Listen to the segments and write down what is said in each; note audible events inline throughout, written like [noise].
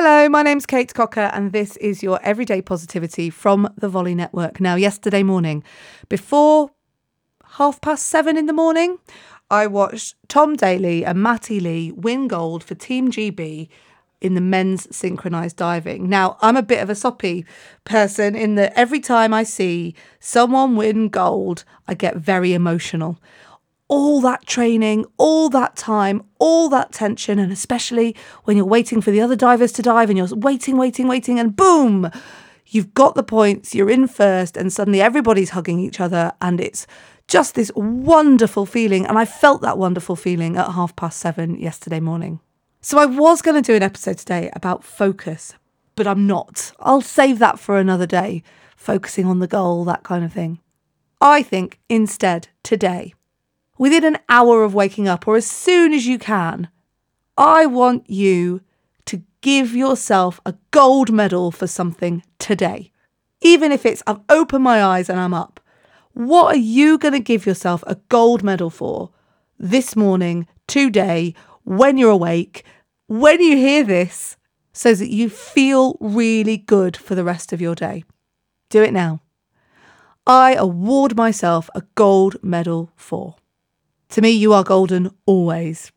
Hello, my name's Kate Cocker, and this is your Everyday Positivity from the Volley Network. Now, yesterday morning, before half past seven in the morning, I watched Tom Daley and Matty Lee win gold for Team GB in the men's synchronized diving. Now, I'm a bit of a soppy person in that every time I see someone win gold, I get very emotional. All that training, all that time, all that tension, and especially when you're waiting for the other divers to dive and you're waiting, waiting, waiting, and boom, you've got the points, you're in first, and suddenly everybody's hugging each other, and it's just this wonderful feeling. And I felt that wonderful feeling at half past seven yesterday morning. So I was going to do an episode today about focus, but I'm not. I'll save that for another day, focusing on the goal, that kind of thing. I think instead, today, within an hour of waking up or as soon as you can, I want you to give yourself a gold medal for something today. Even if it's I've opened my eyes and I'm up. What are you going to give yourself a gold medal for this morning, today, when you're awake, when you hear this, so that you feel really good for the rest of your day. Do it now. I award myself a gold medal for. To me, you are golden always.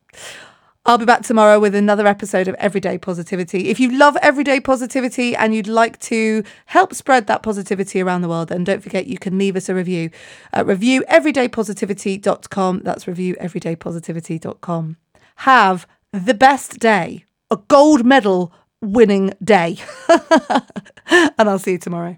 I'll be back tomorrow with another episode of Everyday Positivity. If you love everyday positivity and you'd like to help spread that positivity around the world, then don't forget you can leave us a review at revieweverydaypositivity.com. That's revieweverydaypositivity.com have the best day, a gold medal winning day. [laughs] and I'll see you tomorrow.